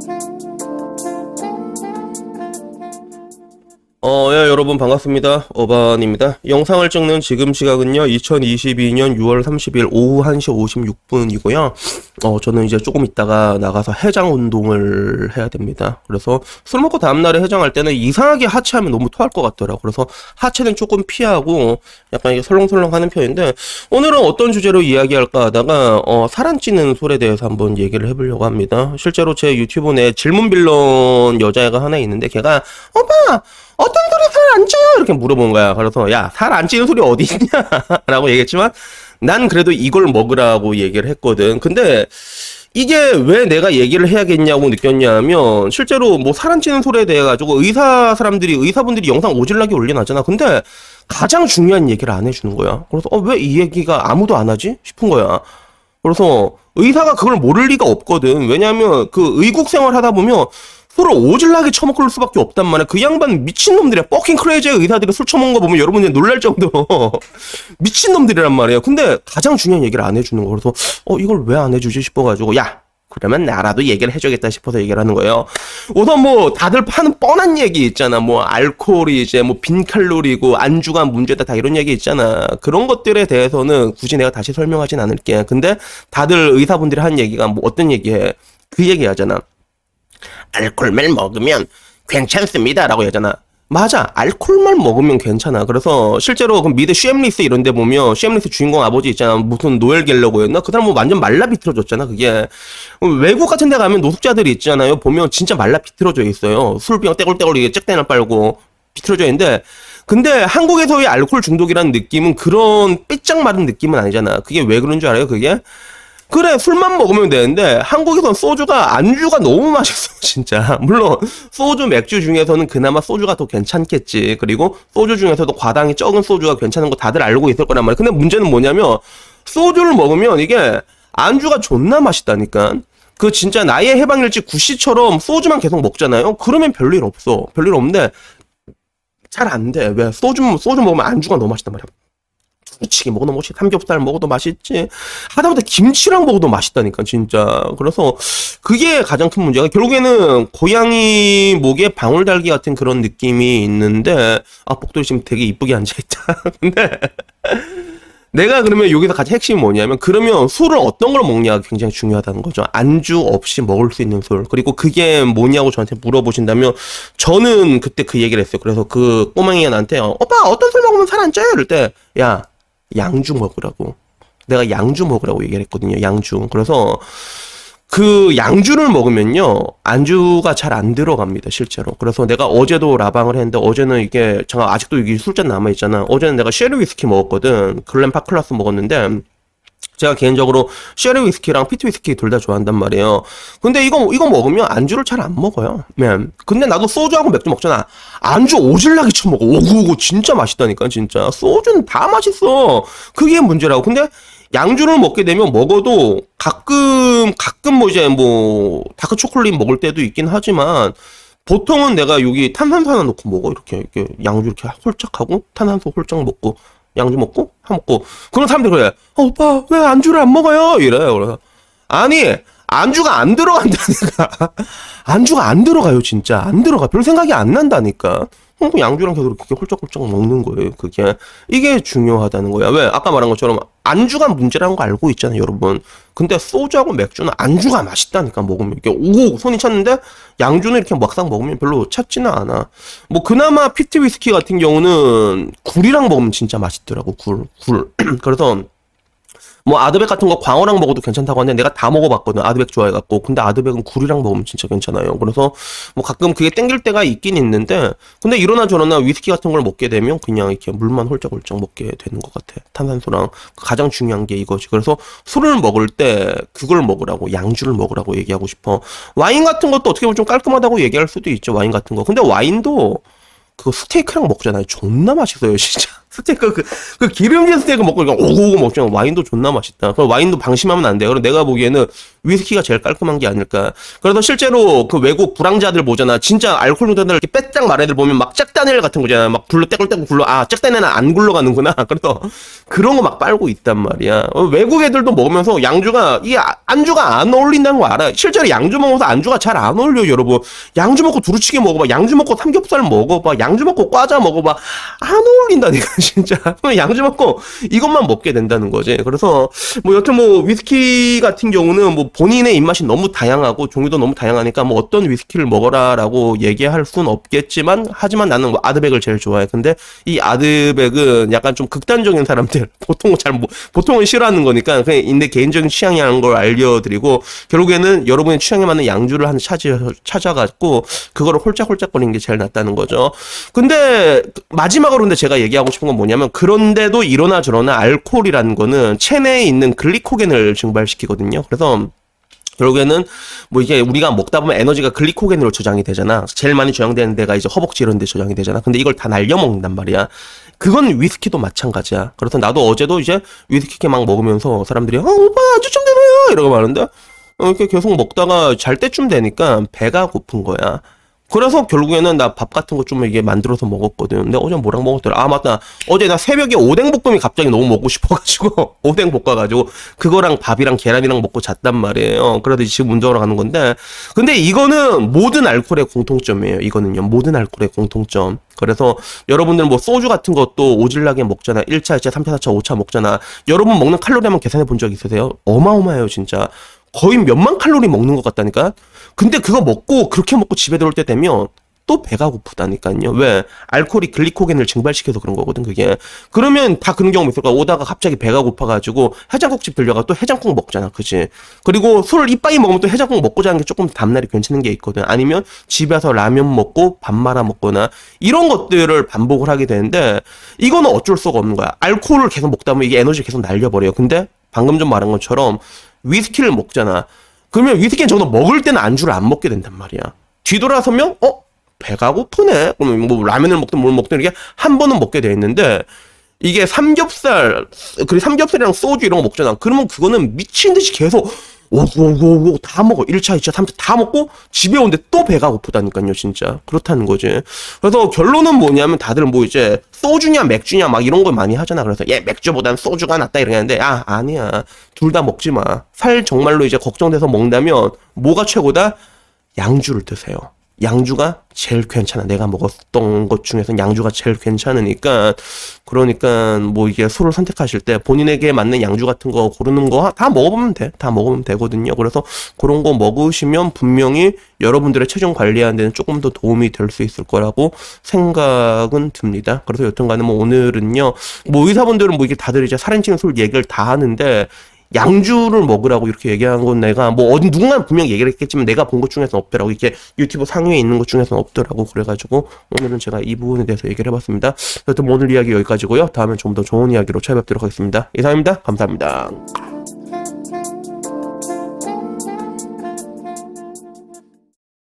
Thank you. 어, 예, 여러분 반갑습니다. 어반입니다. 영상을 찍는 지금 시각은요, 2022년 6월 30일 오후 1시 56분이고요. 어, 저는 이제 조금 있다가 나가서 해장 운동을 해야 됩니다. 그래서 술 먹고 다음날에 해장할 때는 이상하게 하체하면 너무 토할 것 같더라고. 그래서 하체는 조금 피하고 약간 이게 설렁설렁 하는 편인데, 오늘은 어떤 주제로 이야기할까 하다가, 어, 살안 찌는 소리에 대해서 한번 얘기를 해보려고 합니다. 실제로 제 유튜브 내 질문 빌런 여자애가 하나 있는데, 걔가, 오빠! 어떤 소리 살안 쪄? 이렇게 물어본 거야. 그래서 야, 살 안 찌는 소리 어디 있냐? 라고 얘기했지만 난 그래도 이걸 먹으라고 얘기를 했거든. 근데 이게 왜 내가 얘기를 해야겠냐고 느꼈냐면 실제로 뭐 살 안 찌는 소리에 대해 가지고 의사 사람들이 의사분들이 영상 오질나게 올려놨잖아. 근데 가장 중요한 얘기를 안 해주는 거야. 그래서 어, 왜 이 얘기가 아무도 안 하지? 싶은 거야. 그래서 의사가 그걸 모를 리가 없거든. 왜냐하면 그 의국 생활 하다 보면 술을 오질나게 처먹을 수밖에 없단 말이야. 그 양반 미친놈들이야. 뻑킹 크레이지의 의사들이 술 처먹는 거 보면 여러분이 놀랄 정도로 미친놈들이란 말이에요. 근데 가장 중요한 얘기를 안 해주는 거. 그래서 어 이걸 왜 안 해주지 싶어가지고 야 그러면 나라도 얘기를 해줘야겠다 싶어서 얘기를 하는 거예요. 우선 뭐 다들 하는 뻔한 얘기 있잖아. 뭐 알코올이 이제 뭐 빈 칼로리고 안주가 문제다 다 이런 얘기 있잖아. 그런 것들에 대해서는 굳이 내가 다시 설명하진 않을게. 근데 다들 의사분들이 한 얘기가 뭐 어떤 얘기해? 그 얘기 하잖아. 알콜만 먹으면 괜찮습니다 라고 하잖아. 맞아. 알콜만 먹으면 괜찮아. 그래서 실제로 그 미드 Shameless 이런 데 보면 Shameless 주인공 아버지 있잖아. 무슨 노엘 갤러고였나? 그 사람 뭐 완전 말라 비틀어졌잖아. 그게. 외국 같은 데 가면 노숙자들이 있잖아요. 보면 진짜 말라 비틀어져 있어요. 술병 떼굴떼굴 이게 잭대나 빨고 비틀어져 있는데 근데 한국에서의 알코올 중독이라는 느낌은 그런 삐짝 마른 느낌은 아니잖아. 그게 왜 그런 줄 알아요? 그게 그래 술만 먹으면 되는데 한국에선 소주가 안주가 너무 맛있어 진짜. 물론 소주 맥주 중에서는 그나마 소주가 더 괜찮겠지. 그리고 소주 중에서도 과당이 적은 소주가 괜찮은 거 다들 알고 있을 거란 말이야. 근데 문제는 뭐냐면 소주를 먹으면 이게 안주가 존나 맛있다니까. 그 진짜 나의 해방일지 구씨처럼 소주만 계속 먹잖아요. 그러면 별일 없어. 별일 없는데 잘 안 돼. 왜? 소주 소주 먹으면 안주가 너무 맛있단 말이야 미치게 먹어도 맛있지 삼겹살 먹어도 맛있지 하다못해 김치랑 먹어도 맛있다니까 진짜 그래서 그게 가장 큰 문제가 결국에는 고양이 목에 방울달기 같은 그런 느낌이 있는데 아 복돌이 지금 되게 이쁘게 앉아있다 근데 내가 그러면 여기서 가장 핵심이 뭐냐면 그러면 술을 어떤 걸 먹냐가 굉장히 중요하다는 거죠. 안주 없이 먹을 수 있는 술. 그리고 그게 뭐냐고 저한테 물어보신다면 저는 그때 그 얘기를 했어요. 그래서 그 꼬맹이가 나한테 어, 오빠 어떤 술 먹으면 살 안 쪄요? 이럴 때 야 양주 먹으라고. 내가 양주 먹으라고 얘기를 했거든요. 양주. 그래서 그 양주를 먹으면요 안주가 잘 안 들어갑니다 실제로 그래서 내가 어제도 라방을 했는데 어제는 이게 제가 아직도 이게 술잔 남아 있잖아 어제는 내가 쉐리 위스키 먹었거든 글렌 파클라스 먹었는데 제가 개인적으로 쉐리 위스키랑 피트 위스키 둘 다 좋아한단 말이에요. 근데 이거 이거 먹으면 안주를 잘 안 먹어요. 맨. 근데 나도 소주하고 맥주 먹잖아. 안주 오질나게 처먹어. 오구오구 진짜 맛있다니까 진짜. 소주는 다 맛있어. 그게 문제라고. 근데 양주를 먹게 되면 먹어도 가끔 가끔 뭐 이제 뭐 다크 초콜릿 먹을 때도 있긴 하지만 보통은 내가 여기 탄산수 하나 넣고 먹어 이렇게 이렇게 양주 이렇게 홀짝 하고 탄산수 홀짝 먹고 양주 먹고? 한 먹고. 그런 사람들 그래. 어, 오빠 왜 안주를 안 먹어요? 이래요 그래서 아니 안주가 안 들어간다니까. 안주가 안 들어가요 진짜. 안 들어가. 별 생각이 안 난다니까. 어, 양주랑 계속 이렇게 홀짝홀짝 먹는 거예요 그게. 이게 중요하다는 거야. 왜? 아까 말한 것처럼 안주가 문제라는 거 알고 있잖아요 여러분. 근데 소주하고 맥주는 안주가 맛있다니까 먹으면. 이렇게 오고 손이 찾는데 양주는 이렇게 막상 먹으면 별로 찾지는 않아. 뭐 그나마 피트 위스키 같은 경우는 굴이랑 먹으면 진짜 맛있더라고 굴 굴. 그래서 뭐 아드백 같은 거 광어랑 먹어도 괜찮다고 하는데 내가 다 먹어봤거든. 아드백 좋아해갖고. 근데 아드백은 굴이랑 먹으면 진짜 괜찮아요. 그래서 뭐 가끔 그게 땡길 때가 있긴 있는데 근데 이러나 저러나 위스키 같은 걸 먹게 되면 그냥 이렇게 물만 홀짝홀짝 먹게 되는 것 같아. 탄산수랑. 가장 중요한 게 이거지. 그래서 술을 먹을 때 그걸 먹으라고 양주를 먹으라고 얘기하고 싶어. 와인 같은 것도 어떻게 보면 좀 깔끔하다고 얘기할 수도 있죠 와인 같은 거. 근데 와인도 그거 스테이크랑 먹잖아요. 존나 맛있어요 진짜 스테이크 그, 그 기름진 스테이크 먹고 오고오고 먹잖아. 와인도 존나 맛있다. 그 와인도 방심하면 안 돼요. 그리고 내가 보기에는 위스키가 제일 깔끔한 게 아닐까. 그래서 실제로 그 외국 불황자들 보잖아. 진짜 알코올 농도들 이렇게 빼짝 말한 애들 보면 막 짝다니엘 같은 거잖아. 막 굴러 떼굴떼굴 굴러 아 짝다니엘은 안 굴러가는구나. 그래서 그런 거 막 빨고 있단 말이야. 어, 외국 애들도 먹으면서 양주가 이 아- 안주가 안 어울린다는 거 알아. 실제로 양주 먹어서 안주가 잘 안 어울려 여러분. 양주 먹고 두루치기 먹어봐. 양주 먹고 삼겹살 먹어봐. 양주 먹고 과자 먹어봐. 안 어울린다니까 진짜. 그럼 양주 먹고 이것만 먹게 된다는 거지. 그래서 뭐 여튼 뭐 위스키 같은 경우는 뭐 본인의 입맛이 너무 다양하고 종류도 너무 다양하니까 뭐 어떤 위스키를 먹어라라고 얘기할 순 없겠지만 하지만 나는 뭐 아드백을 제일 좋아해. 근데 이 아드백은 약간 좀 극단적인 사람들 보통 잘 뭐, 보통은 싫어하는 거니까 그냥 내 개인적인 취향이라는 걸 알려드리고 결국에는 여러분의 취향에 맞는 양주를 한 찾아 찾아갖고 그거를 홀짝홀짝거리는 게 제일 낫다는 거죠. 근데 마지막으로 근데 제가 얘기하고 싶은 건 뭐냐면 그런데도 이러나 저러나 알코올이라는 거는 체내에 있는 글리코겐을 증발시키거든요. 그래서 결국에는 뭐 이게 우리가 먹다 보면 에너지가 글리코겐으로 저장이 되잖아. 제일 많이 저장되는 데가 이제 허벅지 이런 데 저장이 되잖아. 근데 이걸 다 날려 먹는단 말이야. 그건 위스키도 마찬가지야. 그래서 나도 어제도 이제 위스키 막 먹으면서 사람들이 어 오빠 안주좀 되나요? 이러고 말하는데 어, 이렇게 계속 먹다가 잘 때쯤 되니까 배가 고픈 거야. 그래서 결국에는 나 밥 같은 거 좀 이게 만들어서 먹었거든. 근데 어제 뭐랑 먹었더라? 아, 맞다. 어제 나 새벽에 오뎅 볶음이 갑자기 너무 먹고 싶어가지고, 오뎅 볶아가지고, 그거랑 밥이랑 계란이랑 먹고 잤단 말이에요. 그래도 지금 운동하러 가는 건데. 근데 이거는 모든 알코올의 공통점이에요. 이거는요. 모든 알코올의 공통점. 그래서 여러분들 뭐 소주 같은 것도 오질나게 먹잖아. 1차, 2차, 3차, 4차, 5차 먹잖아. 여러분 먹는 칼로리 한번 계산해 본 적 있으세요? 어마어마해요, 진짜. 거의 몇만 칼로리 먹는 것 같다니까? 근데 그거 먹고 그렇게 먹고 집에 들어올 때 되면 또 배가 고프다니까요. 왜? 알코올이 글리코겐을 증발시켜서 그런 거거든, 그게. 그러면 다 그런 경우 있을 거야. 오다가 갑자기 배가 고파가지고 해장국집 들려가 또 해장국 먹잖아, 그지? 그리고 술 이빠이 먹으면 또 해장국 먹고 자는 게 조금 다음날이 괜찮은 게 있거든. 아니면 집에서 라면 먹고 밥 말아 먹거나 이런 것들을 반복을 하게 되는데 이거는 어쩔 수가 없는 거야. 알코올을 계속 먹다 보면 이게 에너지 계속 날려버려요. 근데 방금 좀 말한 것처럼 위스키를 먹잖아. 그러면 위스키는 저는 먹을 때는 안주를 안 먹게 된단 말이야. 뒤돌아서면 어 배가 고프네. 그러면 뭐 라면을 먹든 뭘 먹든 이게 한 번은 먹게 돼 있는데 이게 삼겹살 그리고 삼겹살이랑 소주 이런 거 먹잖아. 그러면 그거는 미친 듯이 계속 오고오고 다 먹어. 1차, 2차, 3차 다 먹고 집에 오는데 또 배가 고프다니까요, 진짜. 그렇다는 거지. 그래서 결론은 뭐냐면 다들 뭐 이제 소주냐 맥주냐 막 이런 걸 많이 하잖아. 그래서 얘 맥주보단 소주가 낫다 이러는데 아, 아니야. 둘 다 먹지 마. 살 정말로 이제 걱정돼서 먹는다면 뭐가 최고다? 양주를 드세요. 양주가 제일 괜찮아. 내가 먹었던 것 중에서 양주가 제일 괜찮으니까 그러니까 뭐 이게 술을 선택하실 때 본인에게 맞는 양주 같은 거 고르는 거 다 먹어보면 돼. 다 먹으면 되거든요. 그래서 그런 거 먹으시면 분명히 여러분들의 체중 관리하는 데는 조금 더 도움이 될 수 있을 거라고 생각은 듭니다. 그래서 여튼간에 뭐 오늘은요. 뭐 의사분들은 뭐 이게 다들 이제 살인 찌는 술 얘기를 다 하는데 양주를 먹으라고 이렇게 얘기한 건 내가 뭐 어디 누군가 분명 얘기를 했겠지만 내가 본 것 중에서는 없더라고 이게 유튜브 상위에 있는 것 중에서는 없더라고 그래가지고 오늘은 제가 이 부분에 대해서 얘기를 해봤습니다. 여튼 뭐 오늘 이야기 여기까지고요. 다음엔 좀 더 좋은 이야기로 찾아뵙도록 하겠습니다. 이상입니다. 감사합니다.